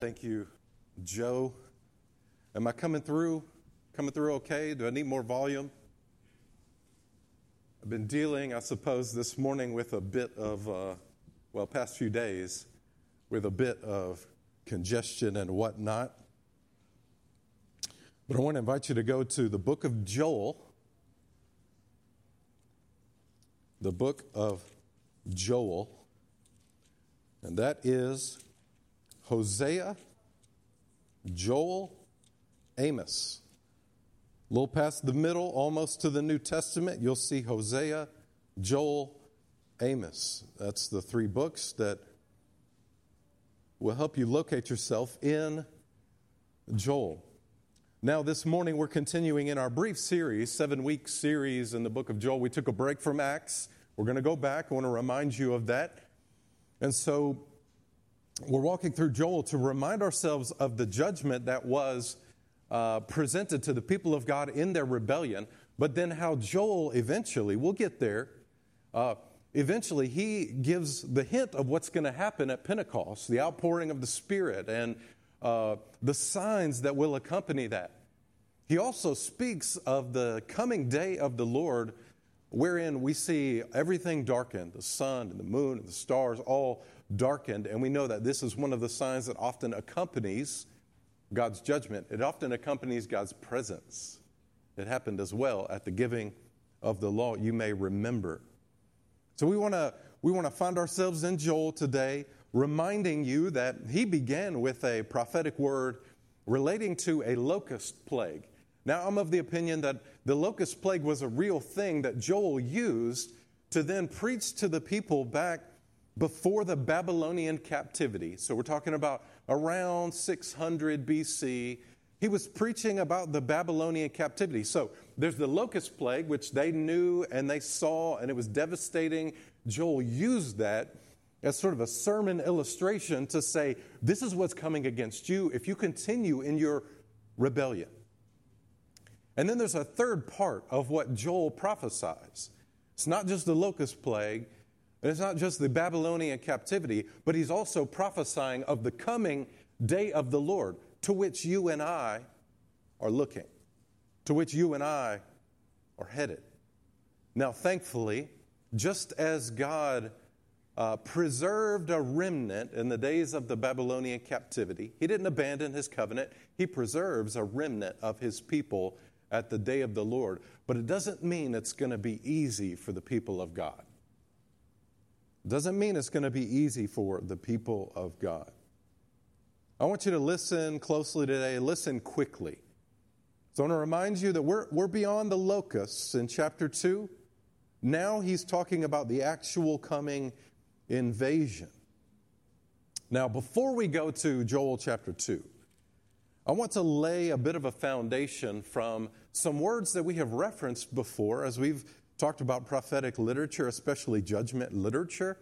Thank you, Joe. Am I coming through? Coming through okay? Do I need more volume? I've been dealing, I suppose, this morning with a bit of, uh, well, past few days, with a bit of congestion and whatnot. But I want to invite you to go to the book of Joel. The book of Joel. And that is Hosea, Joel, Amos. A little past the middle, almost to the New Testament, you'll see Hosea, Joel, Amos. That's the three books that will help you locate yourself in Joel. Now, this morning we're continuing in our brief series, seven week series in the book of Joel. We took a break from Acts. We're going to go back. I want to remind you of that. And so we're walking through Joel to remind ourselves of the judgment that was uh, presented to the people of God in their rebellion, but then how Joel eventually, we'll get there, uh, eventually he gives the hint of what's going to happen at Pentecost, the outpouring of the Spirit, and uh, the signs that will accompany that. He also speaks of the coming day of the Lord, wherein we see everything darkened the sun and the moon and the stars all darkened. And we know that this is one of the signs that often accompanies God's judgment. It often accompanies God's presence. It happened as well at the giving of the law, you may remember. So we want to we want to find ourselves in Joel today, reminding you that he began with a prophetic word relating to a locust plague. Now, I'm of the opinion that the locust plague was a real thing that Joel used to then preach to the people back before the Babylonian captivity. So we're talking about around 600 BC. He was preaching about the Babylonian captivity. So there's the locust plague, which they knew and they saw, and it was devastating. Joel used that as sort of a sermon illustration to say, this is what's coming against you if you continue in your rebellion. And then there's a third part of what Joel prophesies. It's not just the locust plague, and it's not just the Babylonian captivity, but he's also prophesying of the coming day of the Lord, to which you and I are looking, to which you and I are headed. Now, thankfully, just as God uh, preserved a remnant in the days of the Babylonian captivity, He didn't abandon His covenant, He preserves a remnant of His people at the day of the Lord. But it doesn't mean it's going to be easy for the people of God. Doesn't mean it's going to be easy for the people of God. I want you to listen closely today, listen quickly. So I want to remind you that we're, we're beyond the locusts in chapter 2. Now he's talking about the actual coming invasion. Now, before we go to Joel chapter 2, I want to lay a bit of a foundation from some words that we have referenced before as we've talked about prophetic literature, especially judgment literature.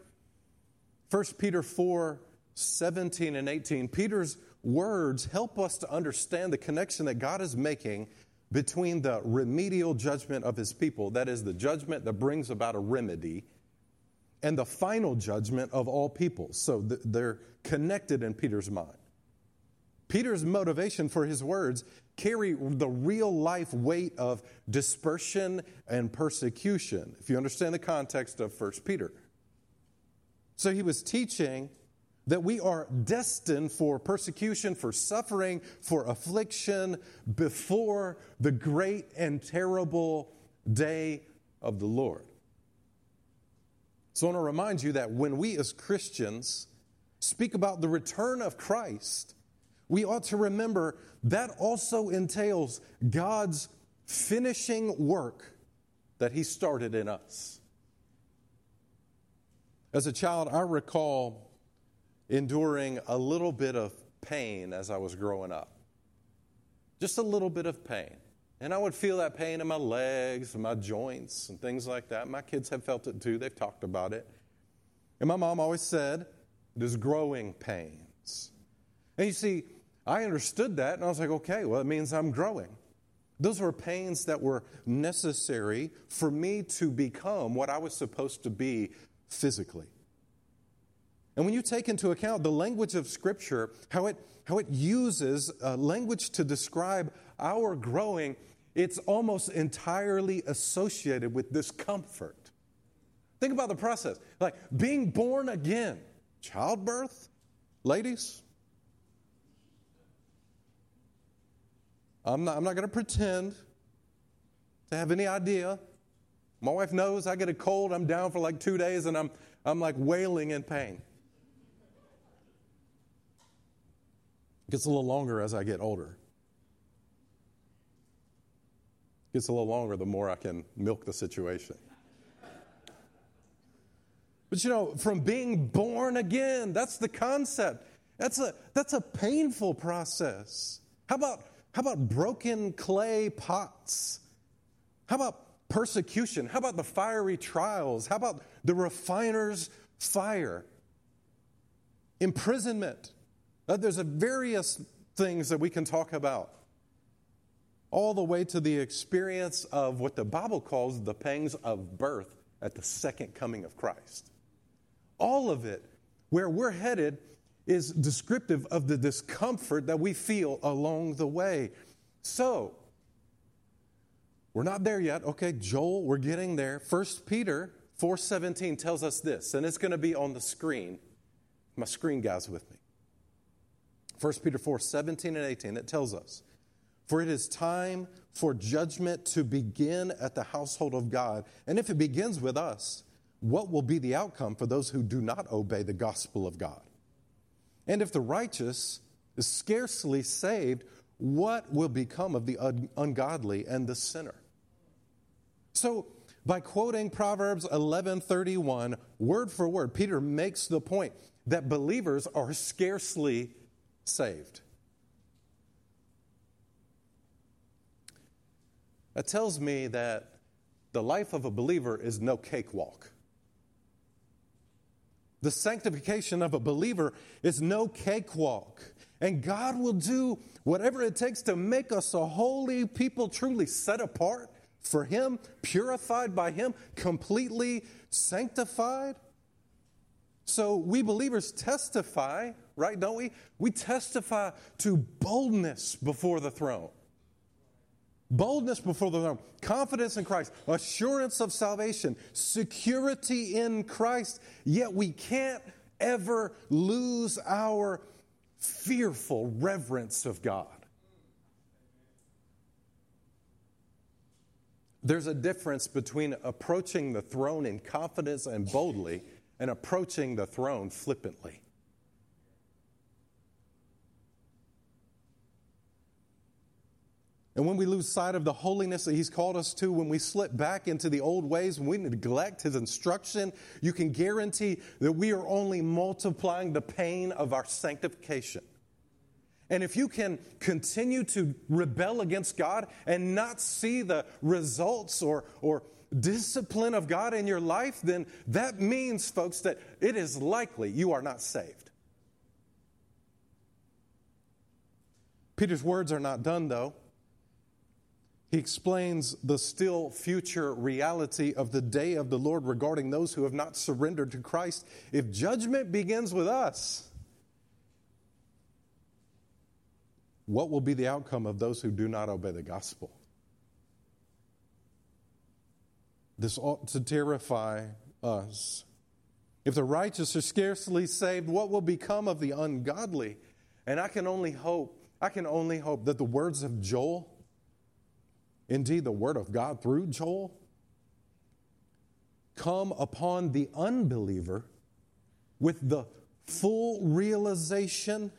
1 Peter 4 17 and 18, Peter's words help us to understand the connection that God is making between the remedial judgment of his people, that is, the judgment that brings about a remedy, and the final judgment of all people. So they're connected in Peter's mind. Peter's motivation for his words carry the real life weight of dispersion and persecution, if you understand the context of 1 Peter. So he was teaching that we are destined for persecution, for suffering, for affliction before the great and terrible day of the Lord. So I want to remind you that when we as Christians speak about the return of Christ, we ought to remember that also entails God's finishing work that He started in us. As a child, I recall enduring a little bit of pain as I was growing up. Just a little bit of pain. And I would feel that pain in my legs and my joints and things like that. My kids have felt it too, they've talked about it. And my mom always said, it is growing pains. And you see, I understood that and I was like, okay, well, it means I'm growing. Those were pains that were necessary for me to become what I was supposed to be physically. And when you take into account the language of Scripture, how it, how it uses uh, language to describe our growing, it's almost entirely associated with discomfort. Think about the process like being born again, childbirth, ladies. I'm not, I'm not going to pretend to have any idea. My wife knows I get a cold, I'm down for like two days, and I'm, I'm like wailing in pain. It gets a little longer as I get older. It gets a little longer the more I can milk the situation. But you know, from being born again, that's the concept. That's a, that's a painful process. How about, how about broken clay pots? How about persecution? How about the fiery trials? How about the refiner's fire? Imprisonment. Uh, there's a various things that we can talk about. All the way to the experience of what the Bible calls the pangs of birth at the second coming of Christ. All of it, where we're headed, is descriptive of the discomfort that we feel along the way. So, we're not there yet. Okay, Joel, we're getting there. 1 Peter 4:17 tells us this, and it's going to be on the screen. My screen guys with me. 1 Peter 4 17 and 18, it tells us, For it is time for judgment to begin at the household of God. And if it begins with us, what will be the outcome for those who do not obey the gospel of God? And if the righteous is scarcely saved, what will become of the ungodly and the sinner? So, by quoting Proverbs 11:31 word for word, Peter makes the point that believers are scarcely saved. That tells me that the life of a believer is no cakewalk. The sanctification of a believer is no cakewalk. And God will do whatever it takes to make us a holy people, truly set apart for Him, purified by Him, completely sanctified. So we believers testify, right, don't we? We testify to boldness before the throne. Boldness before the throne, confidence in Christ, assurance of salvation, security in Christ, yet we can't ever lose our fearful reverence of God. There's a difference between approaching the throne in confidence and boldly and approaching the throne flippantly. And when we lose sight of the holiness that He's called us to, when we slip back into the old ways, when we neglect His instruction, you can guarantee that we are only multiplying the pain of our sanctification. And if you can continue to rebel against God and not see the results or, or discipline of God in your life, then that means, folks, that it is likely you are not saved. Peter's words are not done, though. He explains the still future reality of the day of the Lord regarding those who have not surrendered to Christ. If judgment begins with us, what will be the outcome of those who do not obey the gospel? This ought to terrify us. If the righteous are scarcely saved, what will become of the ungodly? And I can only hope, I can only hope that the words of Joel indeed the word of God through Joel, come upon the unbeliever with the full realization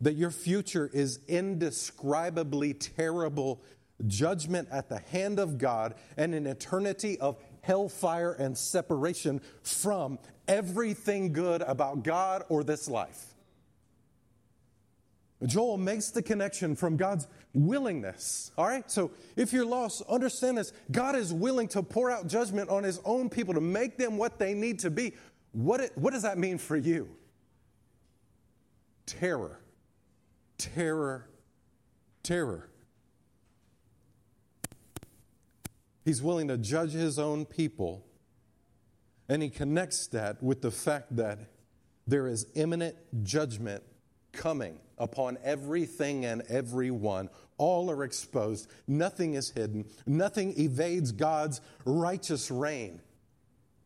that your future is indescribably terrible judgment at the hand of God and an eternity of hellfire and separation from everything good about God or this life. Joel makes the connection from God's willingness. All right? So if you're lost, understand this. God is willing to pour out judgment on his own people to make them what they need to be. What, it, what does that mean for you? Terror. Terror. Terror. He's willing to judge his own people And he connects that with the fact that there is imminent judgment coming upon everything and everyone. All are exposed. Nothing is hidden. Nothing evades God's righteous reign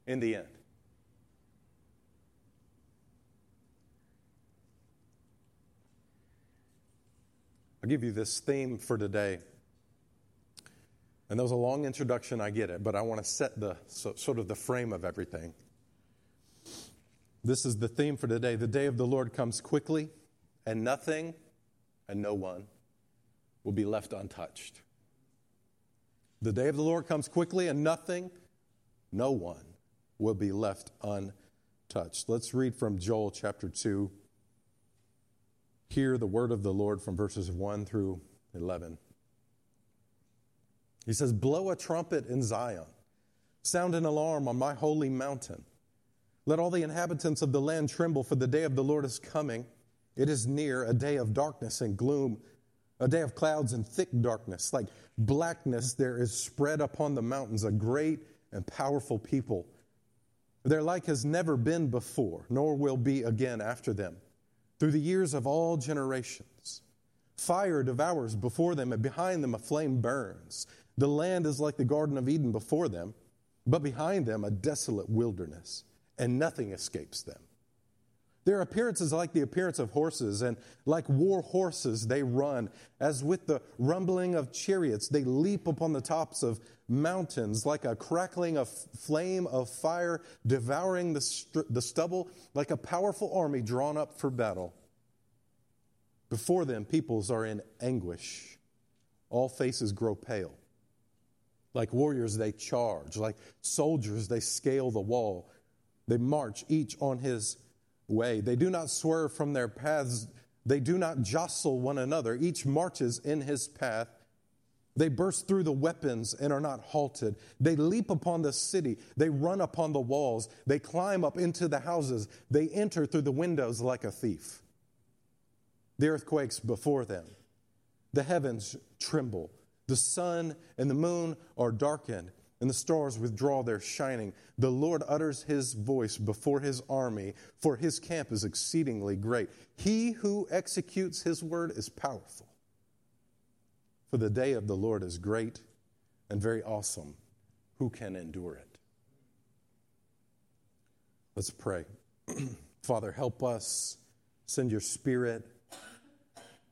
in the end. I'll give you this theme for today. And that was a long introduction, I get it, but I want to set the so, sort of the frame of everything. This is the theme for today. The day of the Lord comes quickly, and nothing and no one will be left untouched. The day of the Lord comes quickly, and nothing, no one will be left untouched. Let's read from Joel chapter 2. Hear the word of the Lord from verses 1 through 11. He says, Blow a trumpet in Zion, sound an alarm on my holy mountain. Let all the inhabitants of the land tremble, for the day of the Lord is coming. It is near, a day of darkness and gloom, a day of clouds and thick darkness. Like blackness, there is spread upon the mountains a great and powerful people. Their like has never been before, nor will be again after them, through the years of all generations. Fire devours before them, and behind them a flame burns. The land is like the Garden of Eden before them, but behind them a desolate wilderness, and nothing escapes them. Their appearance is like the appearance of horses, and like war horses they run. As with the rumbling of chariots, they leap upon the tops of mountains, like a crackling of flame of fire devouring the, st- the stubble, like a powerful army drawn up for battle. Before them, peoples are in anguish. All faces grow pale. Like warriors, they charge. Like soldiers, they scale the wall. They march each on his way. They do not swerve from their paths. They do not jostle one another. Each marches in his path. They burst through the weapons and are not halted. They leap upon the city. They run upon the walls. They climb up into the houses. They enter through the windows like a thief. The earth quakes before them. The heavens tremble. The sun and the moon are darkened, and the stars withdraw their shining. The Lord utters his voice before his army, for his camp is exceedingly great. He who executes his word is powerful. For the day of the Lord is great and very awesome. Who can endure it? Let's pray. Father, help us. Send your spirit.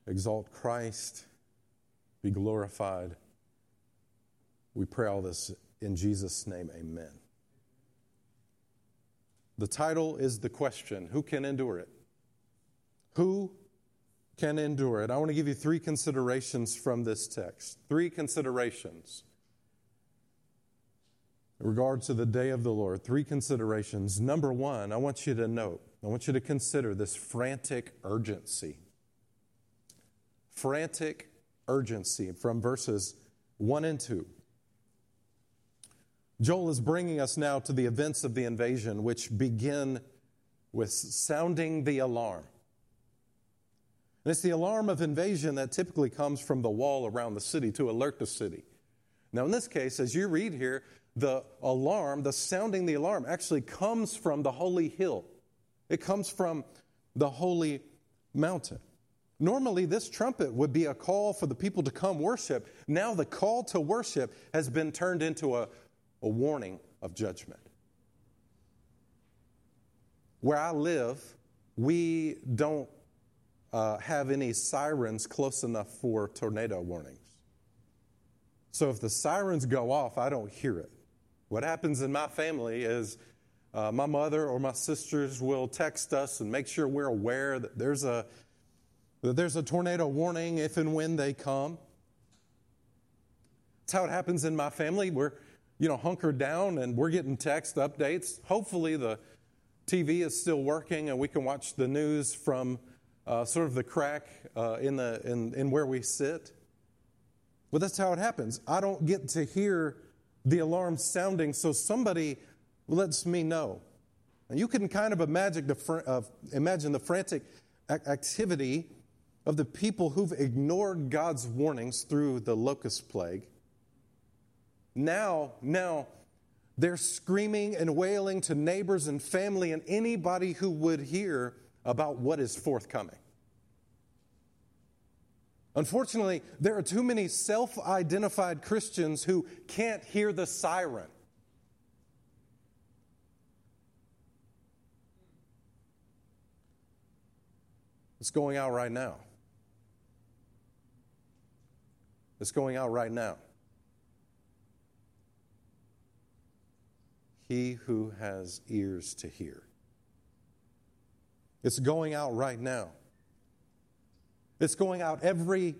Exalt Christ be glorified. We pray all this in Jesus' name, amen. The title is the question Who can endure it? Who can endure it? I want to give you three considerations from this text. Three considerations in regard to the day of the Lord. Three considerations. Number one, I want you to note, I want you to consider this frantic urgency. Frantic urgency from verses 1 and 2. Joel is bringing us now to the events of the invasion, which begin with sounding the alarm. And it's the alarm of invasion that typically comes from the wall around the city to alert the city. Now, in this case, as you read here, the alarm, the sounding the alarm, actually comes from the holy hill. It comes from the holy mountain. Normally, this trumpet would be a call for the people to come worship. Now, the call to worship has been turned into a, a warning of judgment. Where I live, we don't uh, have any sirens close enough for tornado warnings. So if the sirens go off, I don't hear it. What happens in my family is uh, my mother or my sisters will text us and make sure we're aware that there's a that there's a tornado warning if and when they come. That's how it happens in my family. We're, you know, hunkered down and we're getting text updates. Hopefully, the TV is still working and we can watch the news from uh, sort of the crack uh, in, the, in, in where we sit. But that's how it happens. I don't get to hear the alarm sounding, so somebody lets me know. And you can kind of imagine the, fr- uh, imagine the frantic activity of the people who've ignored God's warnings through the locust plague. Now, now, They're screaming and wailing to neighbors and family and anybody who would hear about what is forthcoming. Unfortunately, there are too many self identified Christians who can't hear the siren. It's going out right now. It's going out right now. He who has ears to hear. It's going out right now. It's going out every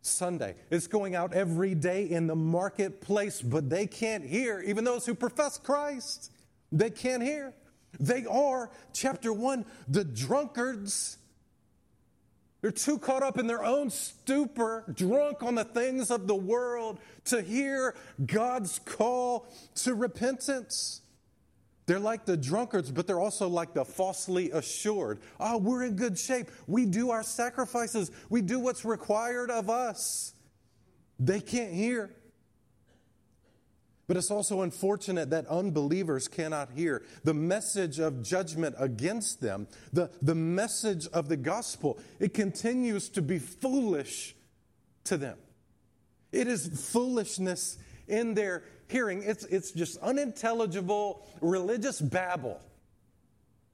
Sunday. It's going out every day in the marketplace, but they can't hear. Even those who profess Christ, they can't hear. They are, chapter one, the drunkards they're too caught up in their own stupor, drunk on the things of the world, to hear God's call to repentance. They're like the drunkards, but they're also like the falsely assured. Oh, we're in good shape. We do our sacrifices, we do what's required of us. They can't hear. But it's also unfortunate that unbelievers cannot hear the message of judgment against them, the, the message of the gospel. It continues to be foolish to them. It is foolishness in their hearing, it's, it's just unintelligible religious babble.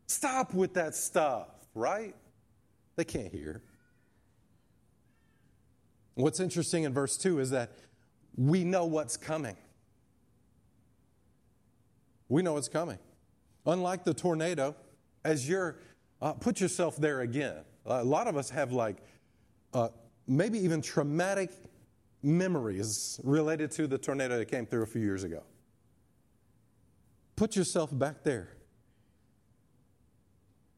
Stop with that stuff, right? They can't hear. What's interesting in verse 2 is that we know what's coming. We know it's coming. Unlike the tornado, as you're, uh, put yourself there again. A lot of us have like uh, maybe even traumatic memories related to the tornado that came through a few years ago. Put yourself back there.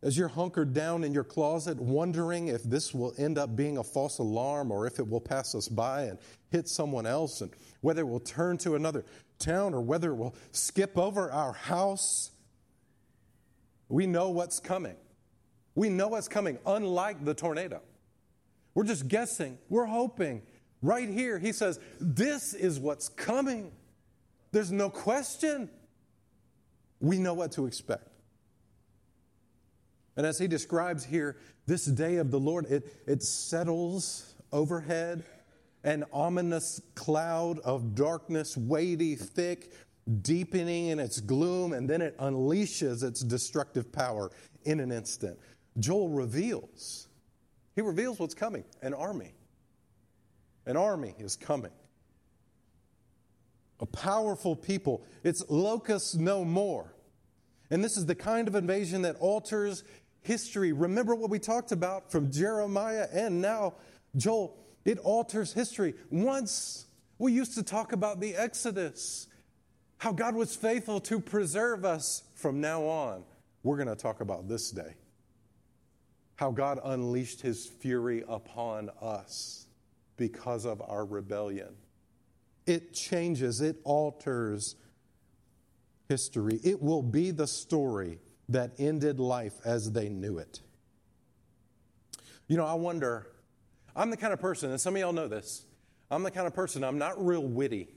As you're hunkered down in your closet, wondering if this will end up being a false alarm or if it will pass us by and hit someone else, and whether it will turn to another town or whether it will skip over our house. We know what's coming. We know what's coming, unlike the tornado. We're just guessing, we're hoping. Right here, he says, This is what's coming. There's no question. We know what to expect. And as he describes here, this day of the Lord, it, it settles overhead an ominous cloud of darkness, weighty, thick, deepening in its gloom, and then it unleashes its destructive power in an instant. Joel reveals, he reveals what's coming an army. An army is coming. A powerful people. It's locusts no more. And this is the kind of invasion that alters history. Remember what we talked about from Jeremiah and now Joel it alters history. Once we used to talk about the Exodus, how God was faithful to preserve us. From now on, we're going to talk about this day. How God unleashed his fury upon us because of our rebellion. It changes, it alters history. It will be the story that ended life as they knew it. You know, I wonder I'm the kind of person, and some of y'all know this, I'm the kind of person, I'm not real witty.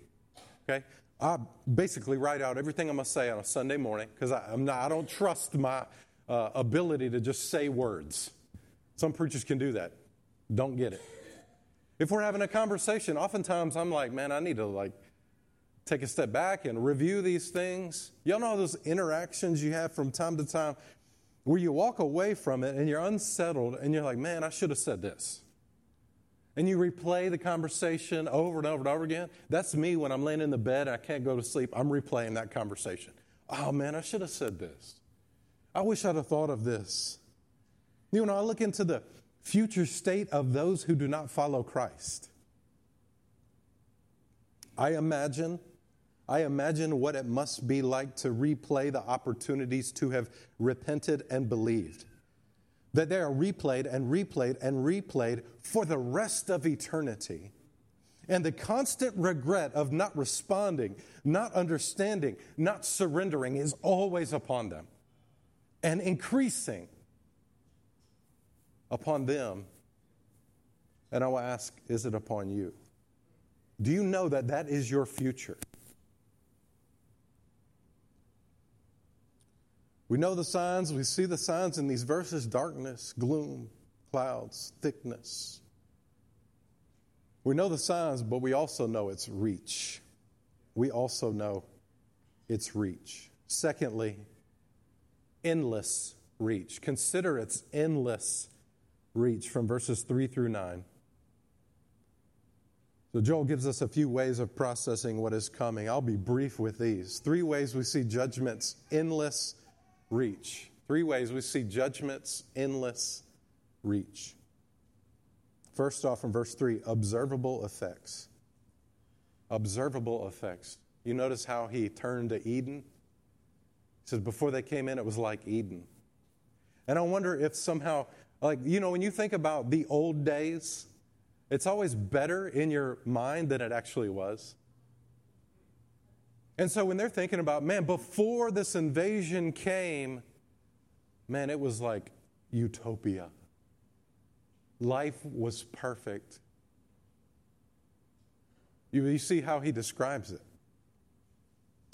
Okay? I basically write out everything I'm going to say on a Sunday morning because I'm not, I don't trust my uh, ability to just say words. Some preachers can do that. Don't get it. If we're having a conversation, oftentimes I'm like, man, I need to like take a step back and review these things. Y'all know those interactions you have from time to time where you walk away from it and you're unsettled and you're like, man, I should have said this and you replay the conversation over and over and over again. That's me when I'm laying in the bed and I can't go to sleep. I'm replaying that conversation. Oh man, I should have said this. I wish I'd have thought of this. You know, I look into the future state of those who do not follow Christ. I imagine, I imagine what it must be like to replay the opportunities to have repented and believed that they are replayed and replayed and replayed for the rest of eternity. And the constant regret of not responding, not understanding, not surrendering is always upon them and increasing upon them. And I will ask, is it upon you? Do you know that that is your future? We know the signs, we see the signs in these verses darkness, gloom, clouds, thickness. We know the signs, but we also know its reach. We also know its reach. Secondly, endless reach. Consider its endless reach from verses 3 through 9. So, Joel gives us a few ways of processing what is coming. I'll be brief with these. Three ways we see judgment's endless reach. Three ways we see judgment's endless reach. First off, in verse 3, observable effects. Observable effects. You notice how he turned to Eden? He says, before they came in, it was like Eden. And I wonder if somehow, like, you know, when you think about the old days, it's always better in your mind than it actually was. And so when they're thinking about, man, before this invasion came, man, it was like utopia. Life was perfect. You, you see how he describes it.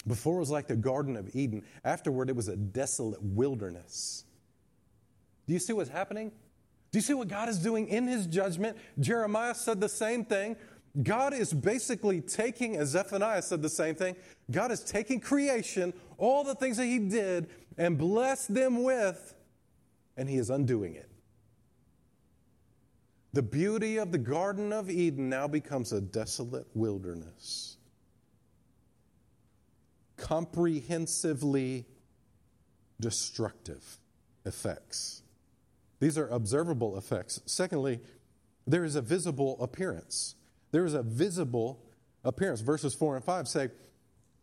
Before it was like the Garden of Eden, afterward, it was a desolate wilderness. Do you see what's happening? Do you see what God is doing in his judgment? Jeremiah said the same thing. God is basically taking, as Zephaniah said the same thing, God is taking creation, all the things that he did, and blessed them with, and he is undoing it. The beauty of the Garden of Eden now becomes a desolate wilderness. Comprehensively destructive effects. These are observable effects. Secondly, there is a visible appearance. There is a visible appearance. Verses 4 and 5 say,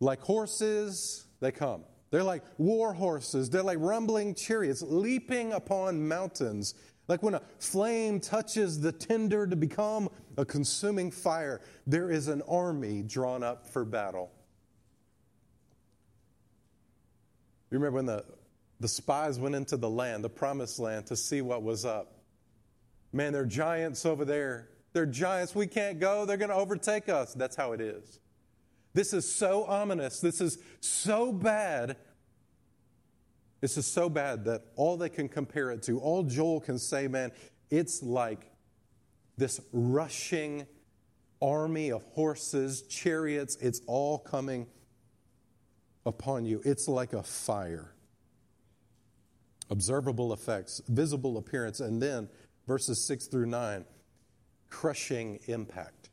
like horses, they come. They're like war horses. They're like rumbling chariots leaping upon mountains. Like when a flame touches the tinder to become a consuming fire, there is an army drawn up for battle. You remember when the the spies went into the land, the promised land, to see what was up. Man, there are giants over there. They're giants. We can't go. They're going to overtake us. That's how it is. This is so ominous. This is so bad. This is so bad that all they can compare it to, all Joel can say, man, it's like this rushing army of horses, chariots, it's all coming upon you. It's like a fire observable effects, visible appearance, and then verses 6 through 9, crushing impact.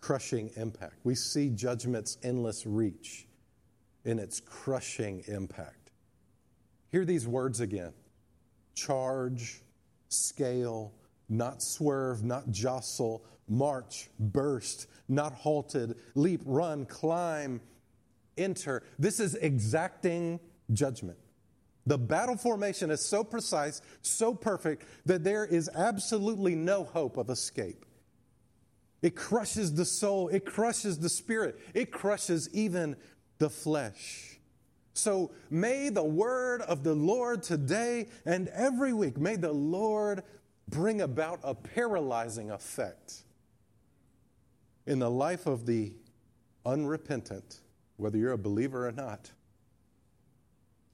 Crushing impact. We see judgment's endless reach in its crushing impact. Hear these words again charge, scale, not swerve, not jostle, march, burst, not halted, leap, run, climb, enter. This is exacting judgment. The battle formation is so precise, so perfect, that there is absolutely no hope of escape. It crushes the soul, it crushes the spirit, it crushes even the flesh. So may the word of the Lord today and every week, may the Lord bring about a paralyzing effect in the life of the unrepentant, whether you're a believer or not.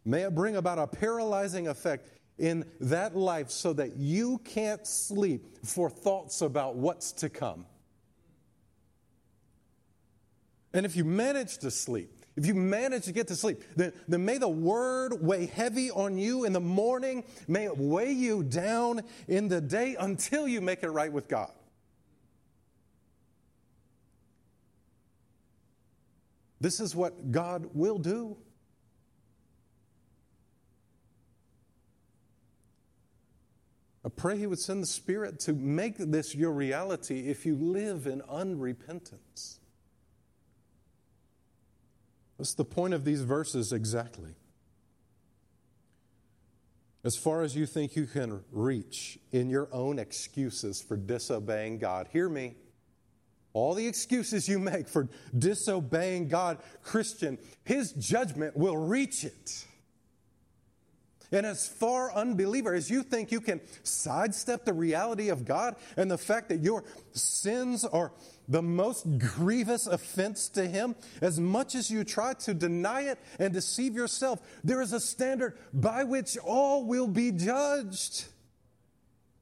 May it bring about a paralyzing effect in that life so that you can't sleep for thoughts about what's to come. And if you manage to sleep, if you manage to get to sleep, then, then may the word weigh heavy on you in the morning. May it weigh you down in the day until you make it right with God. This is what God will do. I pray He would send the Spirit to make this your reality if you live in unrepentance. What's the point of these verses exactly? As far as you think you can reach in your own excuses for disobeying God, hear me. All the excuses you make for disobeying God, Christian, His judgment will reach it. And as far, unbeliever, as you think you can sidestep the reality of God and the fact that your sins are the most grievous offense to Him, as much as you try to deny it and deceive yourself, there is a standard by which all will be judged.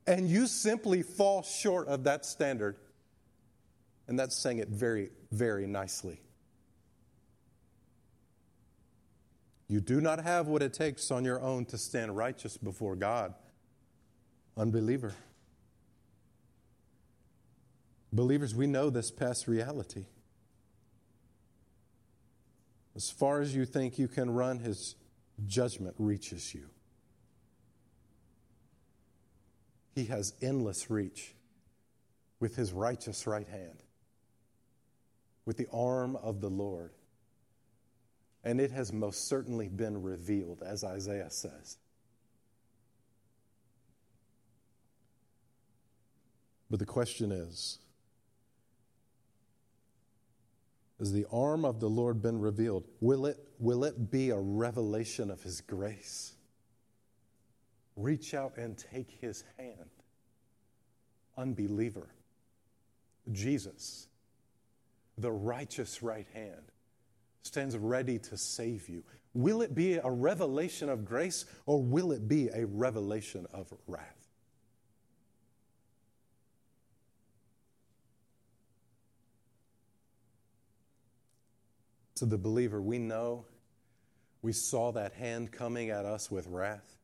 And you simply fall short of that standard. And that's saying it very, very nicely. You do not have what it takes on your own to stand righteous before God. Unbeliever. Believers, we know this past reality. As far as you think you can run, his judgment reaches you. He has endless reach with his righteous right hand, with the arm of the Lord. And it has most certainly been revealed, as Isaiah says. But the question is Has the arm of the Lord been revealed? Will it, will it be a revelation of His grace? Reach out and take His hand. Unbeliever. Jesus, the righteous right hand, stands ready to save you. Will it be a revelation of grace or will it be a revelation of wrath? To the believer, we know we saw that hand coming at us with wrath.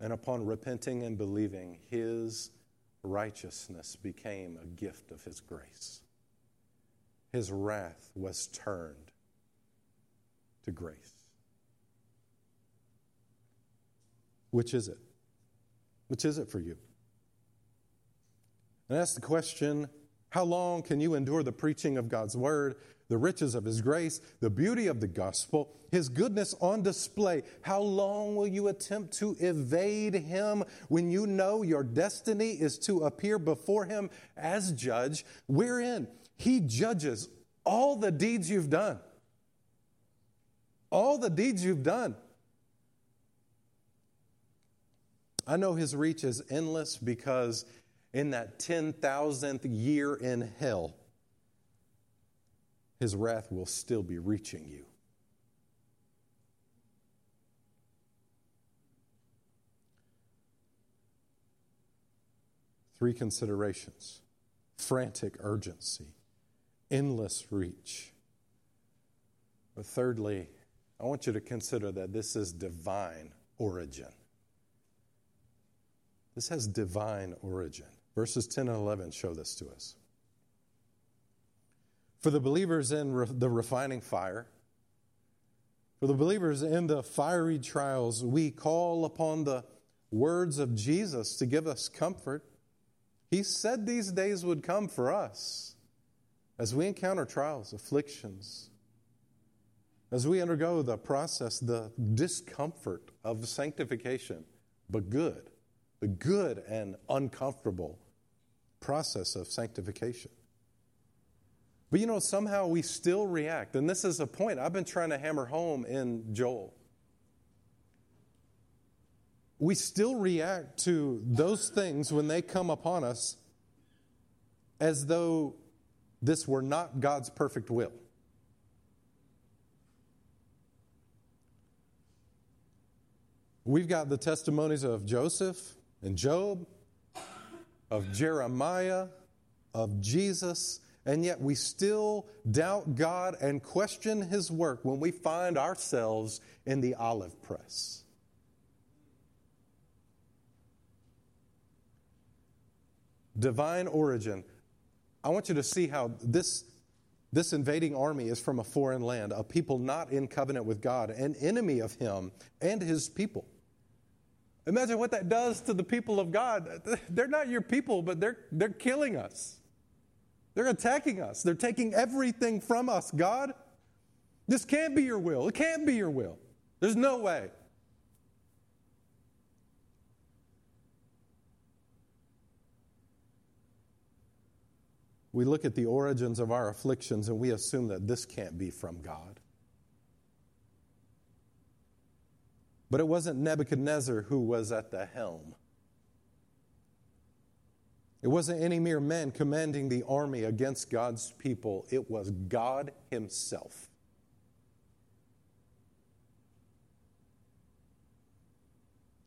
And upon repenting and believing, his righteousness became a gift of his grace. His wrath was turned to grace. Which is it? Which is it for you? And ask the question how long can you endure the preaching of God's word the riches of His grace, the beauty of the gospel, His goodness on display. How long will you attempt to evade Him when you know your destiny is to appear before Him as judge, wherein He judges all the deeds you've done? All the deeds you've done. I know His reach is endless because in that 10,000th year in hell, his wrath will still be reaching you. Three considerations frantic urgency, endless reach. But thirdly, I want you to consider that this is divine origin. This has divine origin. Verses 10 and 11 show this to us. For the believers in re- the refining fire, for the believers in the fiery trials, we call upon the words of Jesus to give us comfort. He said these days would come for us as we encounter trials, afflictions, as we undergo the process, the discomfort of sanctification, but good, the good and uncomfortable process of sanctification. But you know, somehow we still react. And this is a point I've been trying to hammer home in Joel. We still react to those things when they come upon us as though this were not God's perfect will. We've got the testimonies of Joseph and Job, of Jeremiah, of Jesus, and yet we still doubt God and question His work when we find ourselves in the olive press. Divine origin. I want you to see how this, this invading army is from a foreign land, a people not in covenant with God, an enemy of Him and His people. Imagine what that does to the people of God. They're not your people, but they're, they're killing us. They're attacking us. They're taking everything from us. God, this can't be your will. It can't be your will. There's no way. We look at the origins of our afflictions and we assume that this can't be from God. But it wasn't Nebuchadnezzar who was at the helm. It wasn't any mere men commanding the army against God's people, it was God Himself.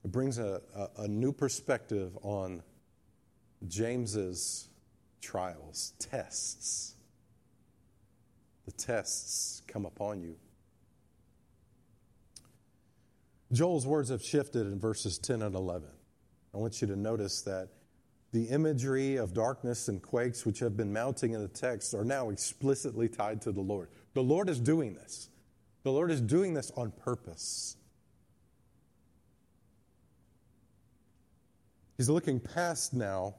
It brings a, a, a new perspective on James's trials, tests. The tests come upon you. Joel's words have shifted in verses 10 and 11. I want you to notice that the imagery of darkness and quakes which have been mounting in the text are now explicitly tied to the Lord. The Lord is doing this. The Lord is doing this on purpose. He's looking past now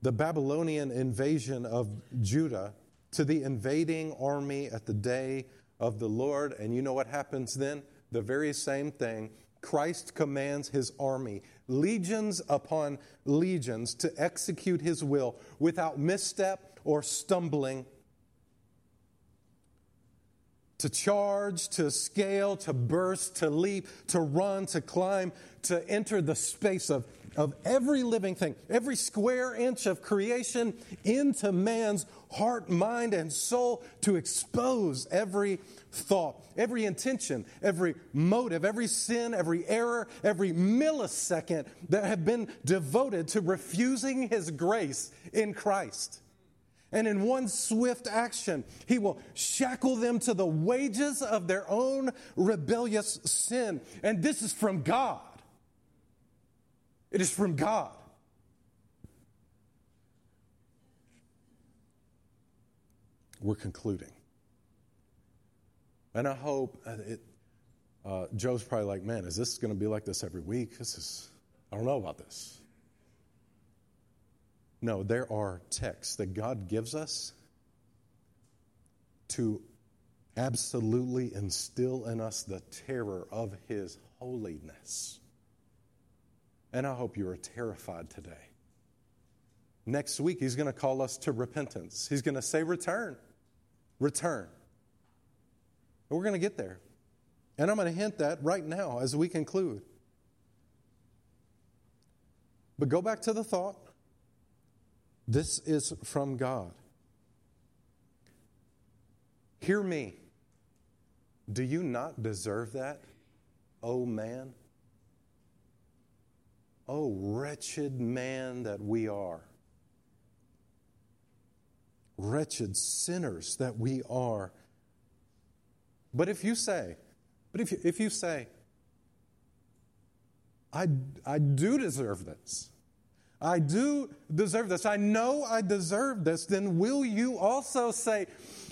the Babylonian invasion of Judah to the invading army at the day of the Lord. And you know what happens then? The very same thing. Christ commands his army, legions upon legions, to execute his will without misstep or stumbling to charge, to scale, to burst, to leap, to run, to climb, to enter the space of, of every living thing, every square inch of creation into man's heart, mind, and soul, to expose every thought, every intention, every motive, every sin, every error, every millisecond that have been devoted to refusing his grace in Christ. And in one swift action, he will shackle them to the wages of their own rebellious sin. And this is from God. It is from God. We're concluding. And I hope uh, it, uh, Joe's probably like, man, is this going to be like this every week? This is, I don't know about this. No, there are texts that God gives us to absolutely instill in us the terror of His holiness. And I hope you are terrified today. Next week, He's going to call us to repentance. He's going to say, Return, return. And we're going to get there. And I'm going to hint that right now as we conclude. But go back to the thought this is from God. Hear me. Do you not deserve that, oh man? Oh, wretched man that we are. Wretched sinners that we are. But if you say, but if you, if you say, I, I do deserve this, I do deserve this. I know I deserve this. Then will you also say,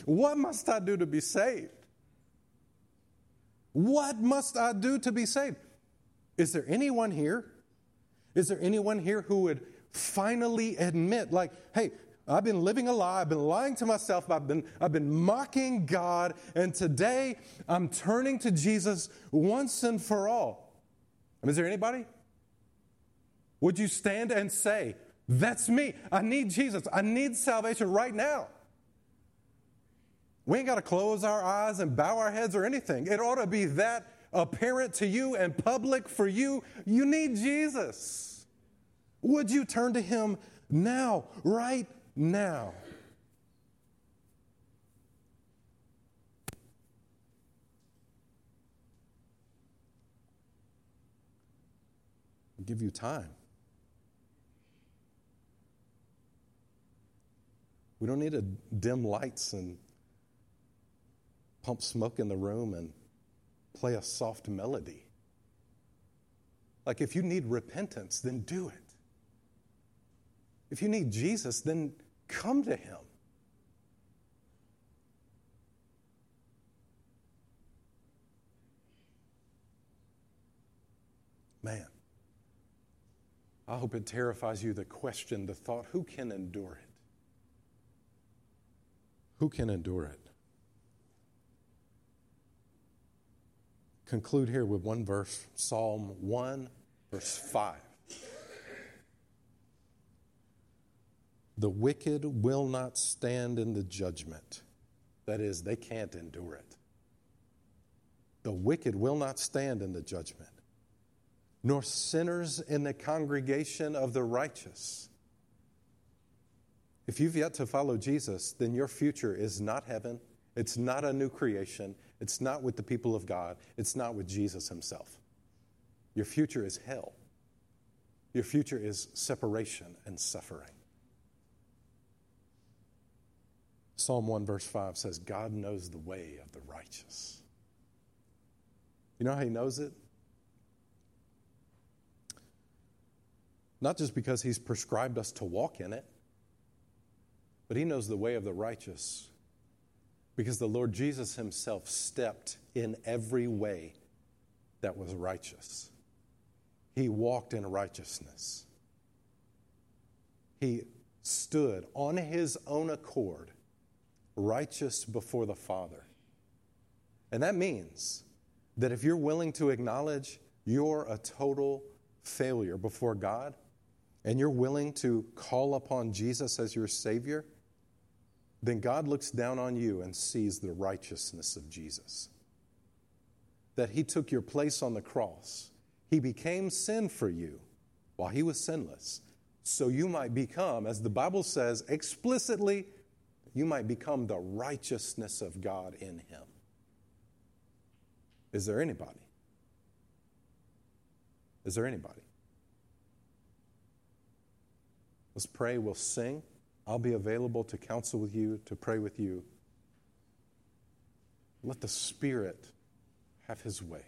What must I do to be saved? What must I do to be saved? Is there anyone here? Is there anyone here who would finally admit, like, hey, I've been living a lie. I've been lying to myself. I've been, I've been mocking God. And today I'm turning to Jesus once and for all. I mean, is there anybody? Would you stand and say, That's me. I need Jesus. I need salvation right now? We ain't got to close our eyes and bow our heads or anything. It ought to be that apparent to you and public for you. You need Jesus. Would you turn to Him now, right now? Give you time. We don't need to dim lights and pump smoke in the room and play a soft melody. Like, if you need repentance, then do it. If you need Jesus, then come to Him. Man, I hope it terrifies you the question, the thought who can endure it? Who can endure it? Conclude here with one verse Psalm 1, verse 5. The wicked will not stand in the judgment. That is, they can't endure it. The wicked will not stand in the judgment, nor sinners in the congregation of the righteous. If you've yet to follow Jesus, then your future is not heaven. It's not a new creation. It's not with the people of God. It's not with Jesus himself. Your future is hell. Your future is separation and suffering. Psalm 1, verse 5 says, God knows the way of the righteous. You know how he knows it? Not just because he's prescribed us to walk in it, but he knows the way of the righteous because the Lord Jesus himself stepped in every way that was righteous. He walked in righteousness. He stood on his own accord, righteous before the Father. And that means that if you're willing to acknowledge you're a total failure before God, and you're willing to call upon Jesus as your Savior, then God looks down on you and sees the righteousness of Jesus. That He took your place on the cross, He became sin for you while He was sinless, so you might become, as the Bible says explicitly, you might become the righteousness of God in Him. Is there anybody? Is there anybody? Let's pray, we'll sing. I'll be available to counsel with you, to pray with you. Let the Spirit have His way.